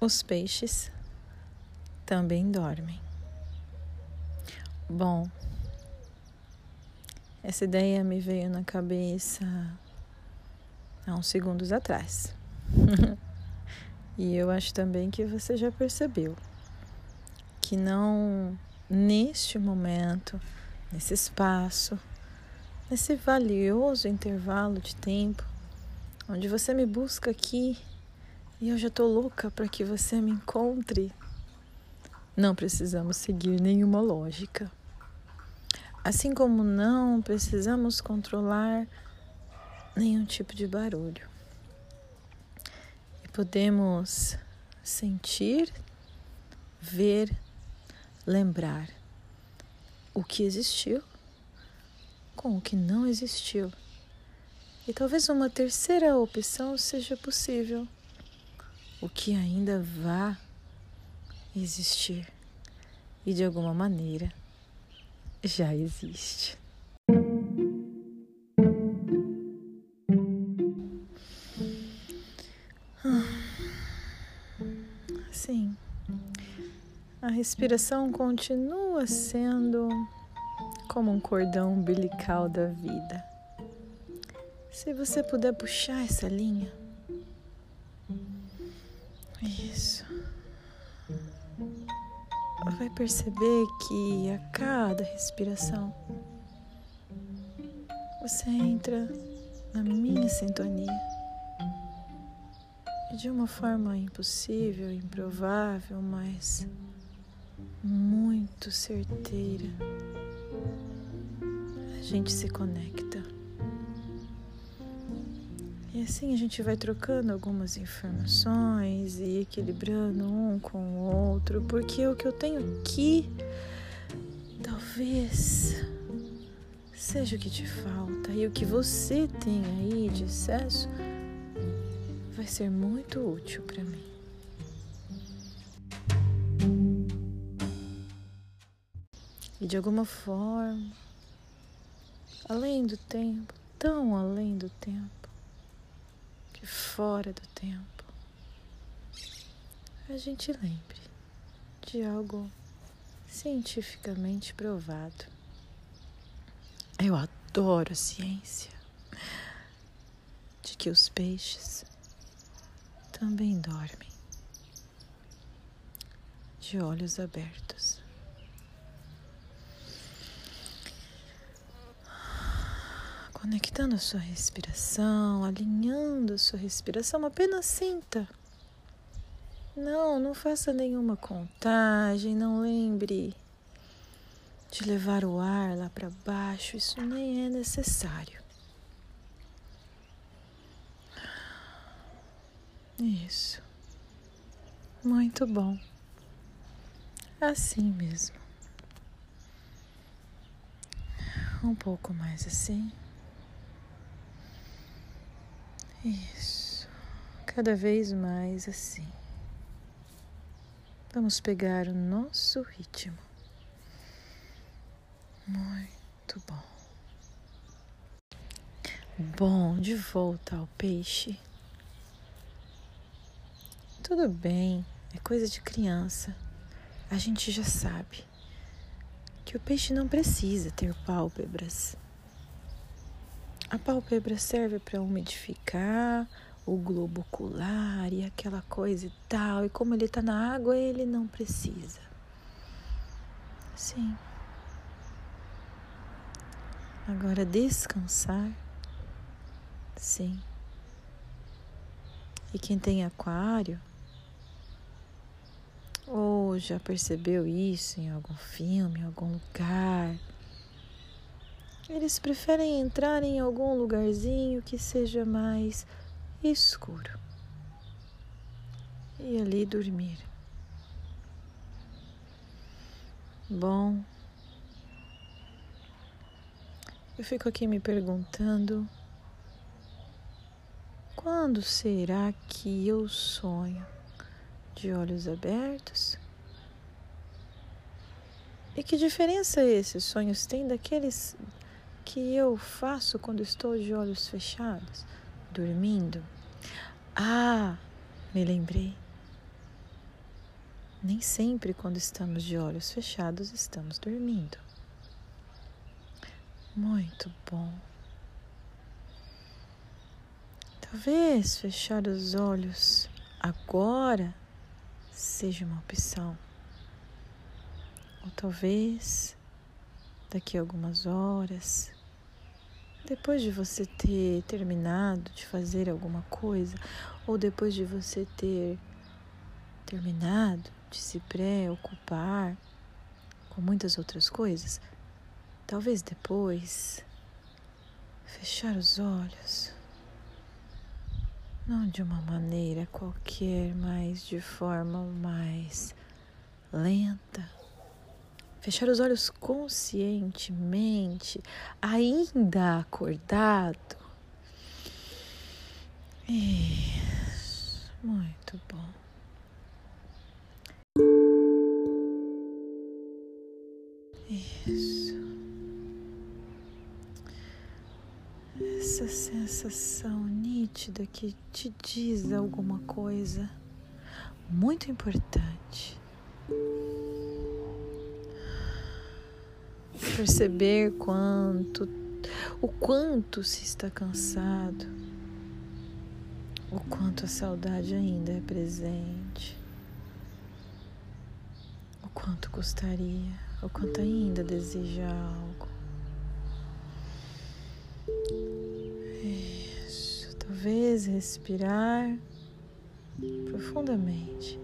Os peixes também dormem. Bom, essa ideia me veio na cabeça há uns segundos atrás. e eu acho também que você já percebeu que não neste momento, nesse espaço, nesse valioso intervalo de tempo, onde você me busca aqui e eu já tô louca para que você me encontre. Não precisamos seguir nenhuma lógica. Assim como não precisamos controlar nenhum tipo de barulho. E podemos sentir, ver, lembrar o que existiu com o que não existiu. E talvez uma terceira opção seja possível o que ainda vá existir e de alguma maneira já existe. Sim, a respiração continua sendo como um cordão umbilical da vida. Se você puder puxar essa linha, Vai perceber que a cada respiração você entra na minha sintonia. E de uma forma impossível, improvável, mas muito certeira, a gente se conecta. E assim a gente vai trocando algumas informações e equilibrando um com o outro, porque o que eu tenho aqui talvez seja o que te falta e o que você tem aí de excesso vai ser muito útil para mim. E de alguma forma, além do tempo, tão além do tempo, fora do tempo a gente lembre de algo cientificamente provado. Eu adoro a ciência de que os peixes também dormem de olhos abertos. Conectando a sua respiração, alinhando a sua respiração, apenas sinta. Não, não faça nenhuma contagem, não lembre de levar o ar lá para baixo, isso nem é necessário. Isso. Muito bom. Assim mesmo. Um pouco mais assim. Isso. Cada vez mais assim. Vamos pegar o nosso ritmo. Muito bom. Bom, de volta ao peixe. Tudo bem, é coisa de criança. A gente já sabe que o peixe não precisa ter pálpebras. A pálpebra serve para umidificar o globo ocular e aquela coisa e tal. E como ele está na água, ele não precisa. Sim. Agora descansar. Sim. E quem tem aquário ou já percebeu isso em algum filme, em algum lugar, eles preferem entrar em algum lugarzinho que seja mais escuro e ali dormir. Bom, eu fico aqui me perguntando quando será que eu sonho de olhos abertos? E que diferença esses sonhos têm daqueles que eu faço quando estou de olhos fechados, dormindo? Ah, me lembrei. Nem sempre, quando estamos de olhos fechados, estamos dormindo. Muito bom. Talvez fechar os olhos agora seja uma opção. Ou talvez daqui a algumas horas, depois de você ter terminado de fazer alguma coisa, ou depois de você ter terminado de se preocupar com muitas outras coisas, talvez depois fechar os olhos não de uma maneira qualquer, mas de forma mais lenta. Fechar os olhos conscientemente, ainda acordado. Isso, muito bom. Isso. essa sensação nítida que te diz alguma coisa muito importante. Perceber quanto, o quanto se está cansado, o quanto a saudade ainda é presente, o quanto gostaria, o quanto ainda deseja algo. vez respirar profundamente,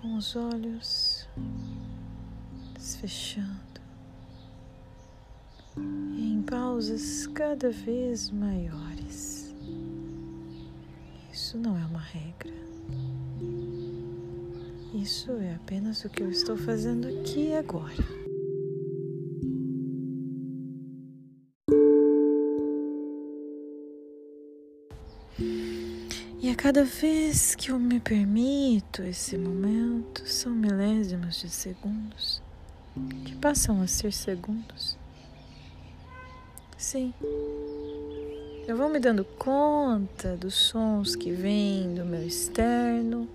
com os olhos fechando em pausas cada vez maiores. Isso não é uma regra. Isso é apenas o que eu estou fazendo aqui agora. E a cada vez que eu me permito esse momento, são milésimos de segundos que passam a ser segundos. Sim, eu vou me dando conta dos sons que vêm do meu externo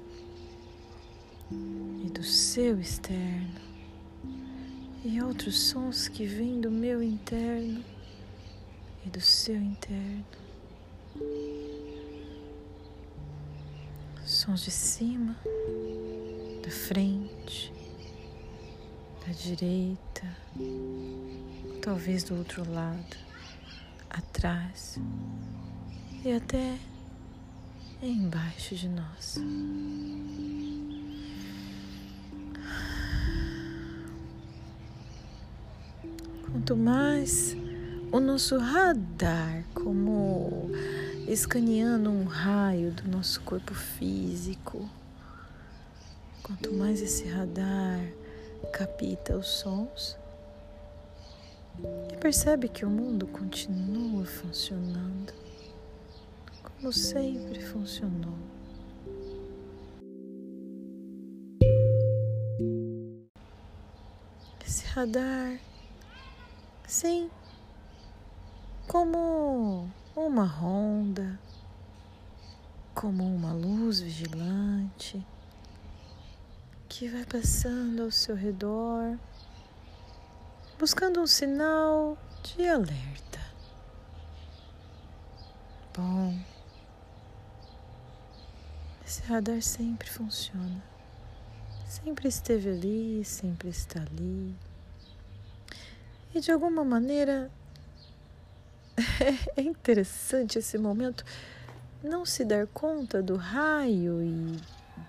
e do seu externo, e outros sons que vêm do meu interno e do seu interno. sons de cima, da frente, da direita, talvez do outro lado, atrás e até embaixo de nós. Quanto mais o nosso radar, como escaneando um raio do nosso corpo físico. Quanto mais esse radar capta os sons e percebe que o mundo continua funcionando como sempre funcionou. Esse radar, sim, como uma ronda, como uma luz vigilante que vai passando ao seu redor, buscando um sinal de alerta. Bom, esse radar sempre funciona, sempre esteve ali, sempre está ali. E de alguma maneira é interessante esse momento não se dar conta do raio e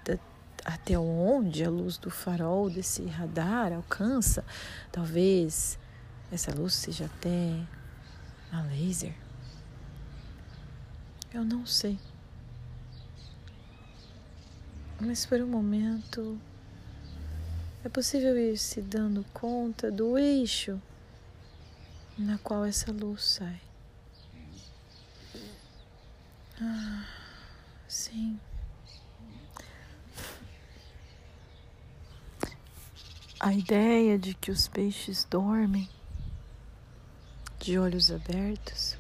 da, até onde a luz do farol desse radar alcança. Talvez essa luz seja até a laser. Eu não sei. Mas por um momento é possível ir se dando conta do eixo na qual essa luz sai. Ah, sim. A ideia de que os peixes dormem de olhos abertos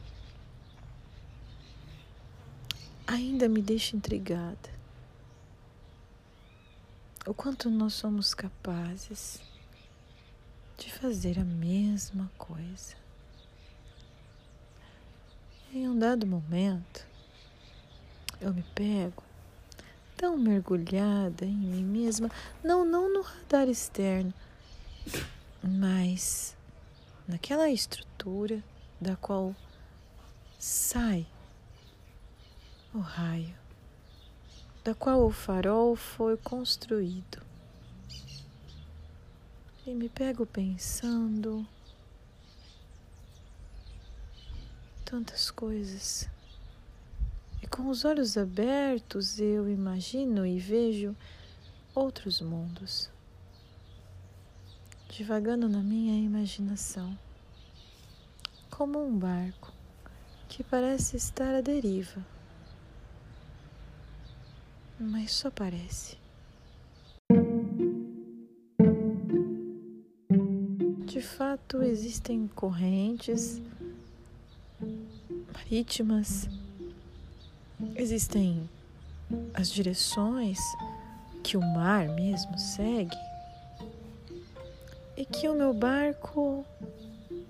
ainda me deixa intrigada. o quanto nós somos capazes de fazer a mesma coisa. Em um dado momento, eu me pego tão mergulhada em mim mesma, não, não no radar externo, mas naquela estrutura da qual sai o raio, da qual o farol foi construído. E me pego pensando tantas coisas. Com os olhos abertos eu imagino e vejo outros mundos, divagando na minha imaginação, como um barco que parece estar à deriva, mas só parece. De fato, existem correntes marítimas Existem as direções que o mar mesmo segue e que o meu barco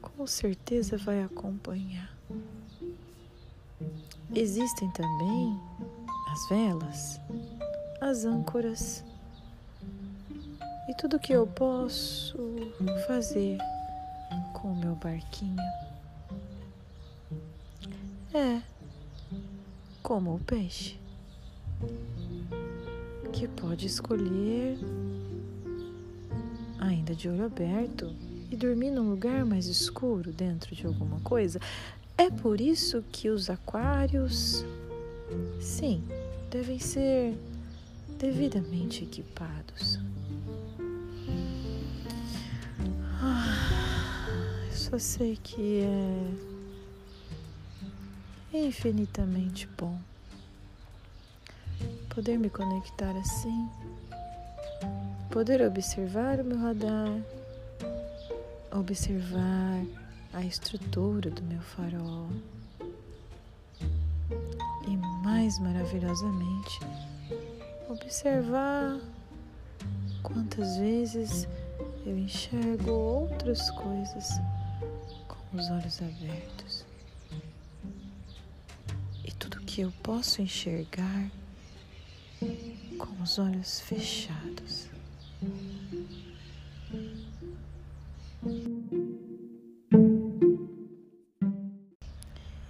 com certeza vai acompanhar. Existem também as velas, as âncoras e tudo que eu posso fazer com o meu barquinho. É como o peixe, que pode escolher, ainda de olho aberto, e dormir num lugar mais escuro dentro de alguma coisa. É por isso que os aquários, sim, devem ser devidamente equipados. Ah, eu só sei que é infinitamente bom. Poder me conectar assim, poder observar o meu radar, observar a estrutura do meu farol. E mais maravilhosamente observar quantas vezes eu enxergo outras coisas com os olhos abertos que eu posso enxergar com os olhos fechados.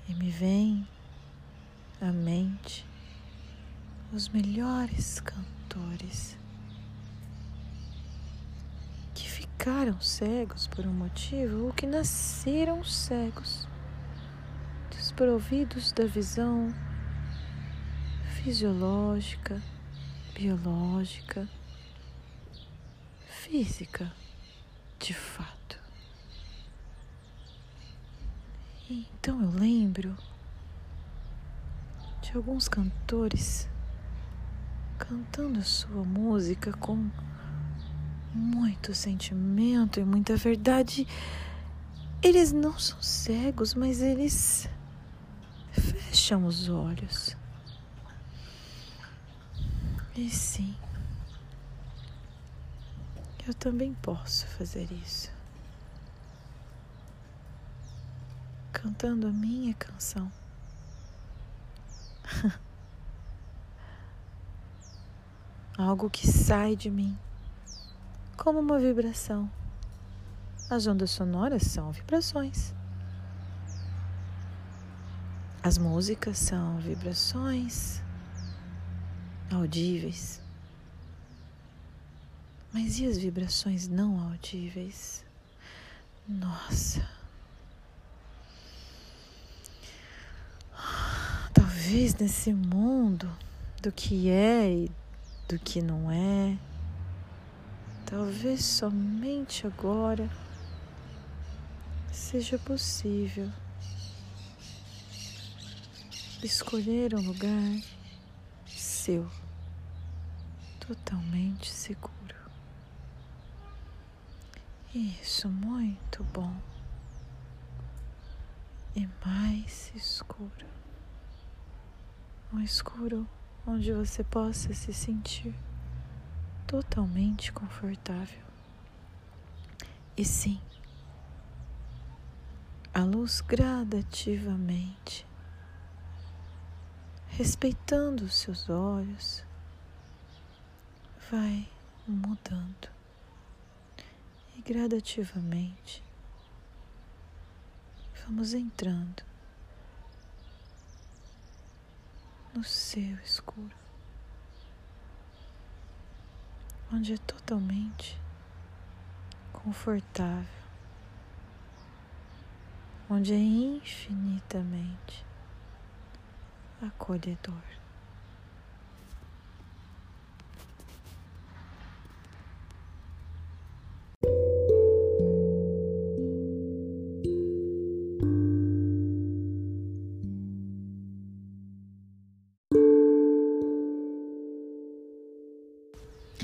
E me vem à mente os melhores cantores que ficaram cegos por um motivo ou que nasceram cegos, desprovidos da visão fisiológica, biológica, física, de fato. então eu lembro de alguns cantores cantando sua música com muito sentimento e muita verdade. Eles não são cegos, mas eles fecham os olhos e sim, eu também posso fazer isso. Cantando a minha canção. Algo que sai de mim, como uma vibração. As ondas sonoras são vibrações. As músicas são vibrações audíveis. Mas e as vibrações não audíveis? Nossa. Talvez nesse mundo do que é e do que não é, talvez somente agora seja possível escolher um lugar seu totalmente seguro. Isso, muito bom. E mais escuro. Um escuro onde você possa se sentir totalmente confortável. E sim, a luz gradativamente, respeitando os seus olhos, vai mudando e gradativamente vamos entrando no seu escuro, onde é totalmente confortável, onde é infinitamente acolhedor.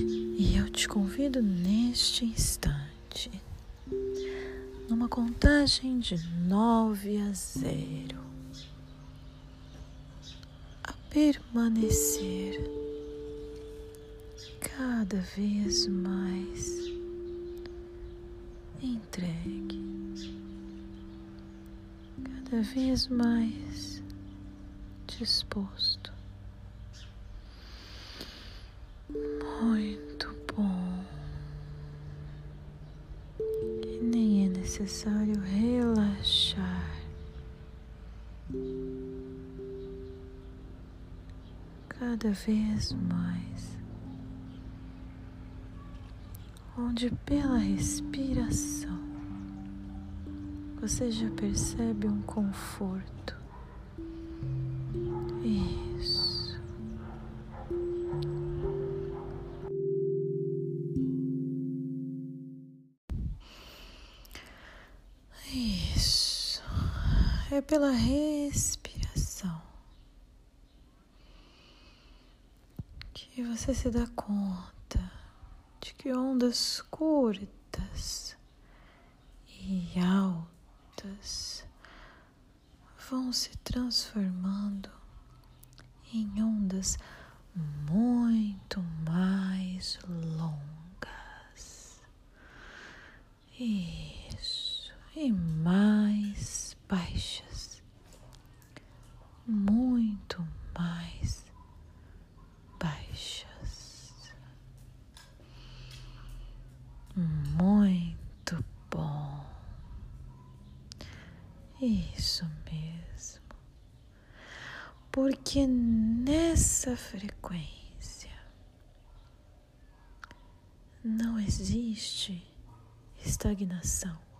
E eu te convido neste instante, numa contagem de nove a zero, a permanecer cada vez mais entregue, cada vez mais disposto muito bom. E nem é necessário relaxar. Cada vez mais, onde pela respiração você já percebe um conforto. Pela respiração que você se dá conta de que ondas curtas e altas vão se transformando em ondas muito mais longas. Isso, e mais baixas, muito mais baixas. Muito bom. Isso mesmo. Porque nessa frequência não existe estagnação.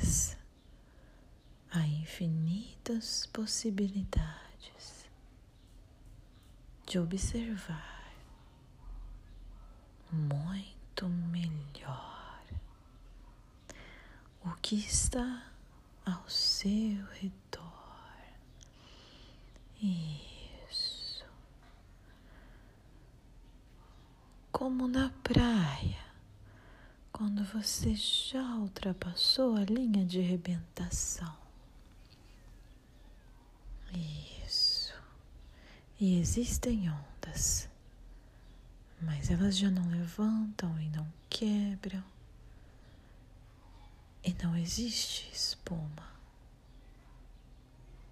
mas há infinitas possibilidades de observar muito melhor o que está ao seu redor. Isso. Como na praia quando você já ultrapassou a linha de rebentação. Isso. E existem ondas, mas elas já não levantam e não quebram. E não existe espuma,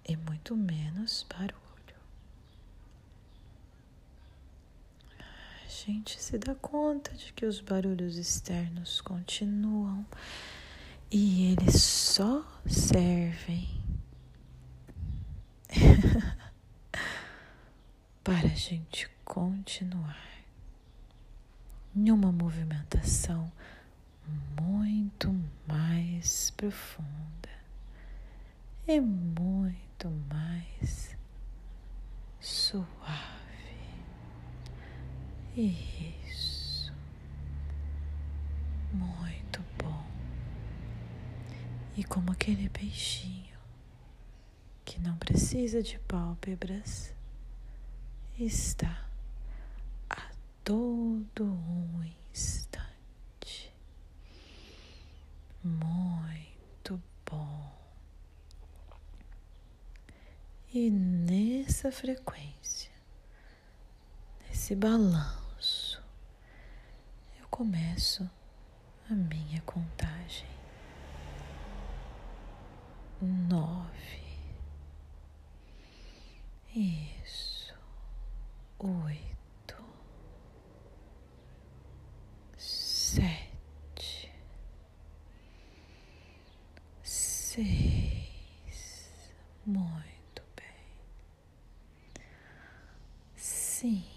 e muito menos barulho. gente se dá conta de que os barulhos externos continuam e eles só servem para a gente continuar em uma movimentação muito mais profunda e muito mais suave. Isso. Muito bom. E como aquele peixinho que não precisa de pálpebras está a todo um instante. Muito bom. E nessa frequência esse balanço, eu começo a minha contagem. Nove. Isso. Oito. Sete. Seis. Muito bem. Cinco.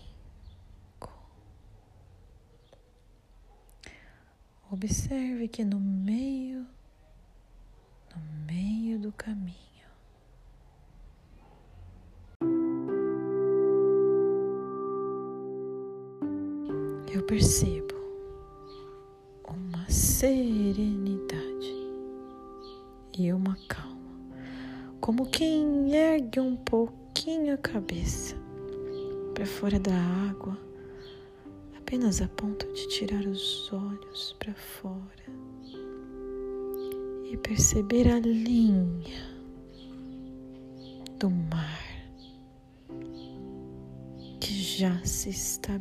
Observe que no meio,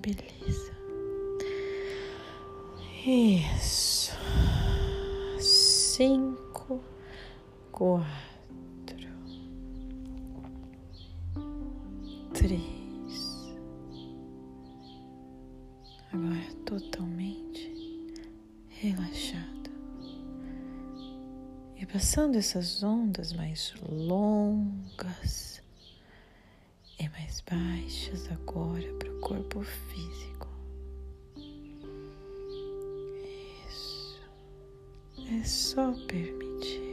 estabiliza. Isso. Cinco, quatro, três. agora totalmente relaxado e passando essas ondas mais longas mais baixas agora para o corpo físico. Isso é só permitir.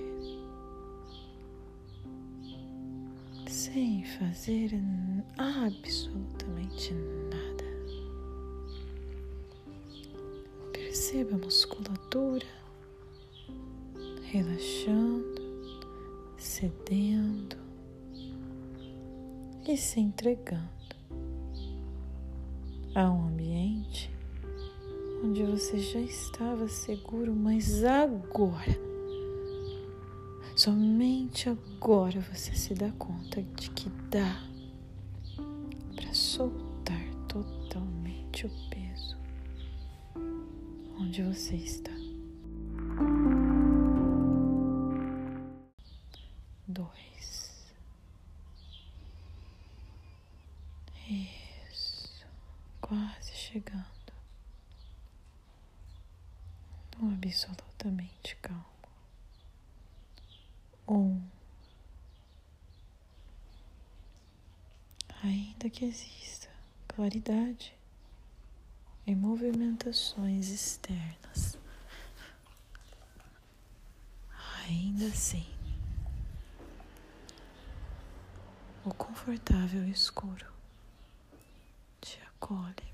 Sem fazer absolutamente nada. Perceba a musculatura relaxando, cedendo e se entregando a um ambiente onde você já estava seguro, mas agora, somente agora você se dá conta de que dá para soltar totalmente o peso onde você está. Que exista claridade em movimentações externas. Ainda assim, o confortável escuro te acolhe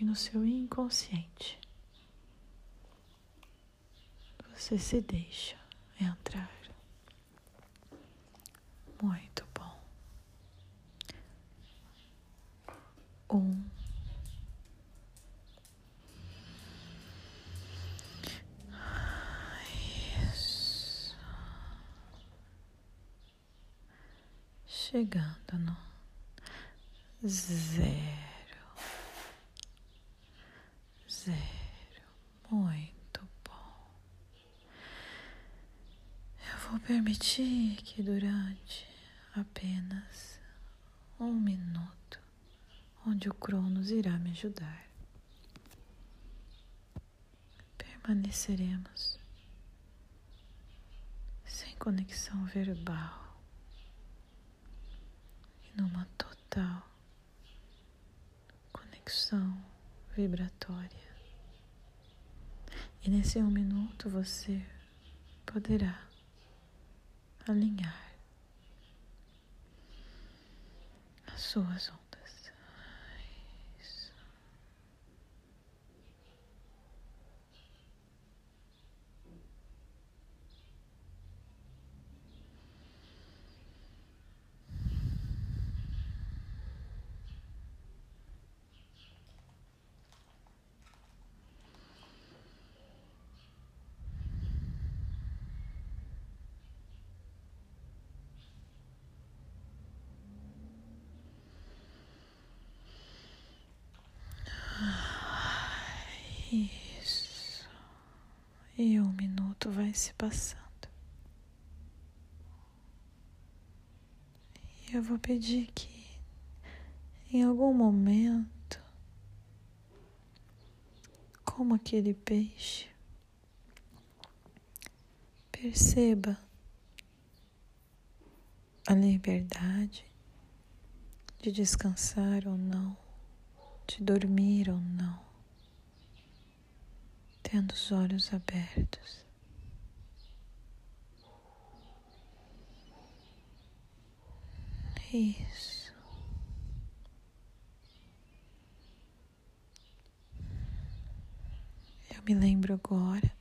e no seu inconsciente você se deixa entrar. Muito um. Isso. Chegando no zero. Zero. Muito bom. Eu vou permitir que durante apenas um minuto o Cronos irá me ajudar. Permaneceremos sem conexão verbal e numa total conexão vibratória. E nesse um minuto você poderá alinhar as suas ondas. Vai se passando. E eu vou pedir que em algum momento, como aquele peixe, perceba a liberdade de descansar ou não, de dormir ou não, tendo os olhos abertos. Isso. Eu me lembro agora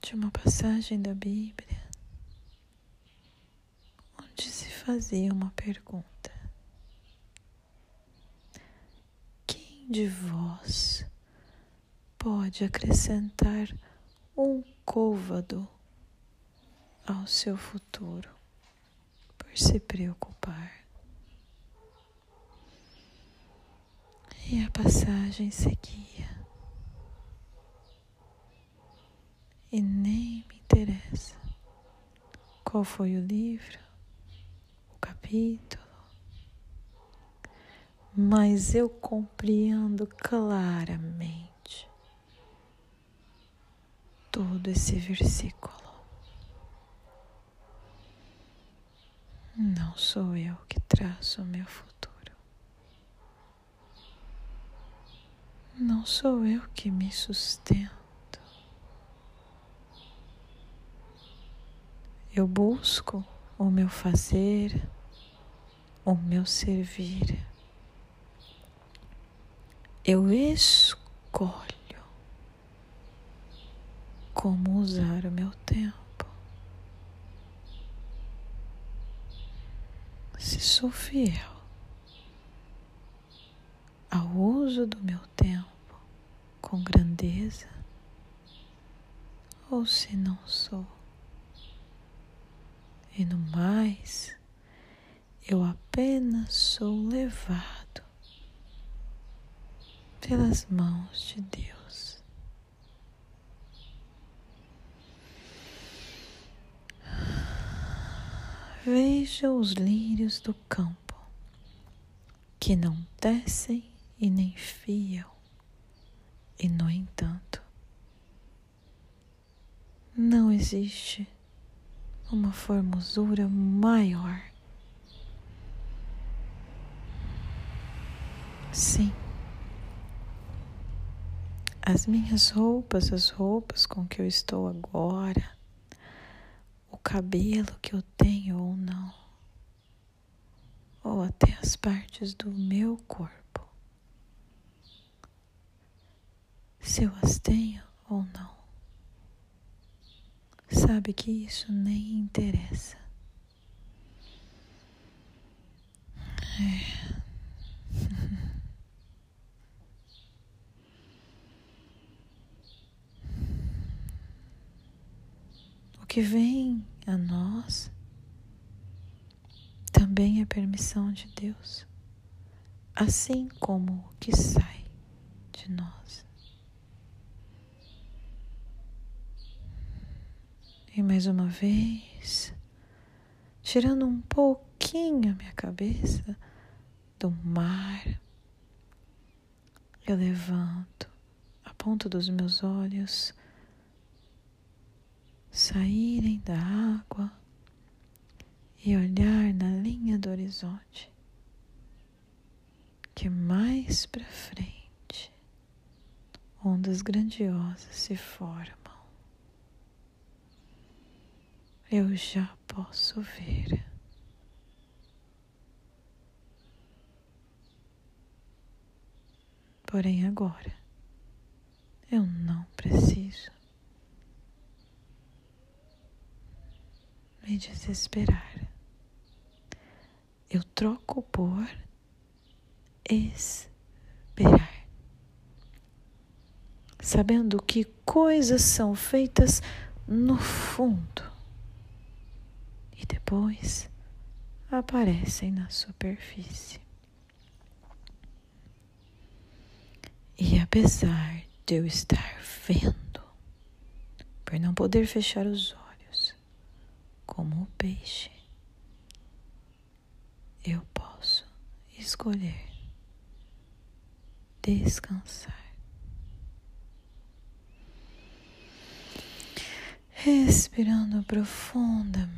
de uma passagem da Bíblia onde se fazia uma pergunta: Quem de vós pode acrescentar um côvado ao seu futuro por se preocupar? E a passagem seguia. E nem me interessa qual foi o livro, o capítulo, mas eu compreendo claramente todo esse versículo. Não sou eu que traço o meu futuro. Não sou eu que me sustento. Eu busco o meu fazer, o meu servir. Eu escolho como usar o meu tempo. Se sou fiel ao uso do meu tempo com grandeza, ou se não sou. E no mais, eu apenas sou levado pelas mãos de Deus. Veja os lírios do campo, que não descem e nem fiam, e no entanto, não existe uma formosura maior. Sim, as minhas roupas, as roupas com que eu estou agora, o cabelo que eu tenho até as partes do meu corpo, se eu as tenho ou não sabe que isso nem interessa. É. O que vem a nós também é permissão de Deus, assim como o que sai de nós. E mais uma vez, tirando um pouquinho a minha cabeça do mar, eu levanto a ponta dos meus olhos, saírem da água e olhar na linha do horizonte, que mais para frente ondas grandiosas se formam eu já posso ver. Porém, agora eu não preciso me desesperar. Eu troco por esperar, sabendo que coisas são feitas no fundo e depois aparecem na superfície. apesar de eu estar vendo, por não poder fechar os olhos, como o peixe, eu posso escolher descansar. Respirando profundamente.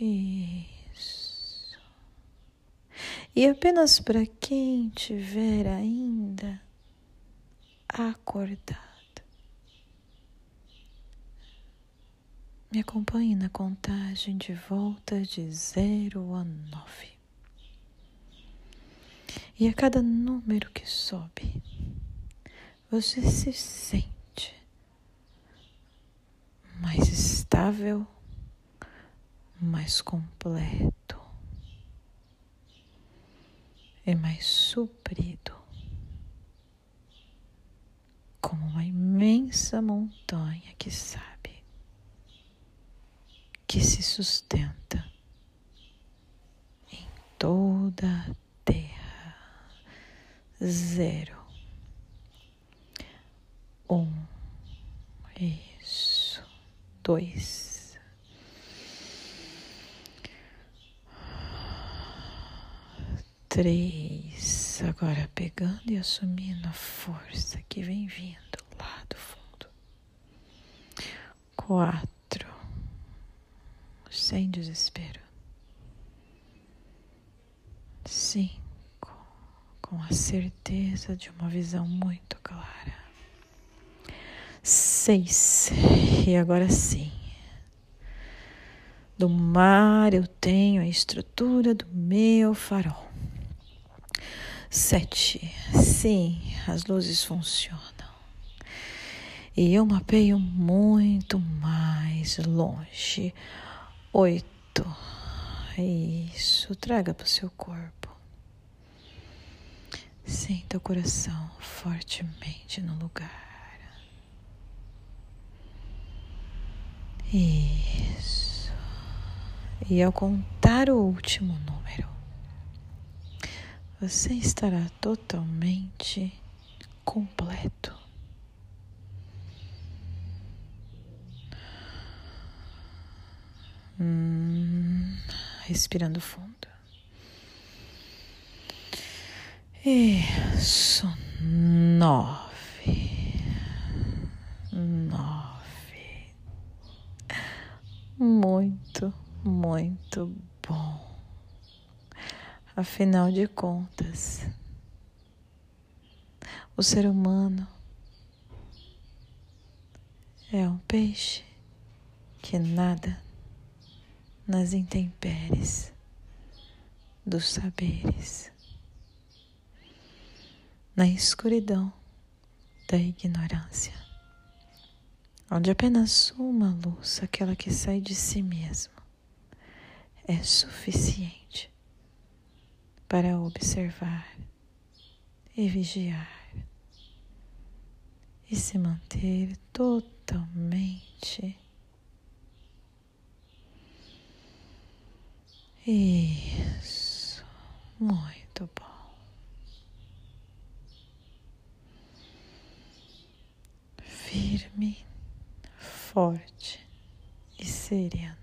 Isso. E apenas para quem tiver ainda acordado, me acompanhe na contagem de volta de zero a nove. E a cada número que sobe, você se sente mais estável, mais completo e mais suprido, como uma imensa montanha que sabe que se sustenta em toda a zero, um, isso, dois, três, agora pegando e assumindo a força que vem vindo lá do fundo, quatro, sem desespero, cinco com a certeza de uma visão muito clara. Seis. E agora sim. Do mar eu tenho a estrutura do meu farol. Sete. Sim, as luzes funcionam. E eu mapeio muito mais longe. Oito. Isso, traga para o seu corpo. Sinta o coração fortemente no lugar. Isso. E ao contar o último número, você estará totalmente completo. Hum, respirando fundo. Isso, nove, nove. Muito, muito bom. Afinal de contas, o ser humano é um peixe que nada nas intempéries dos saberes na escuridão da ignorância, onde apenas uma luz, aquela que sai de si mesmo, é suficiente para observar e vigiar e se manter totalmente isso, muito bom. firme, forte e sereno.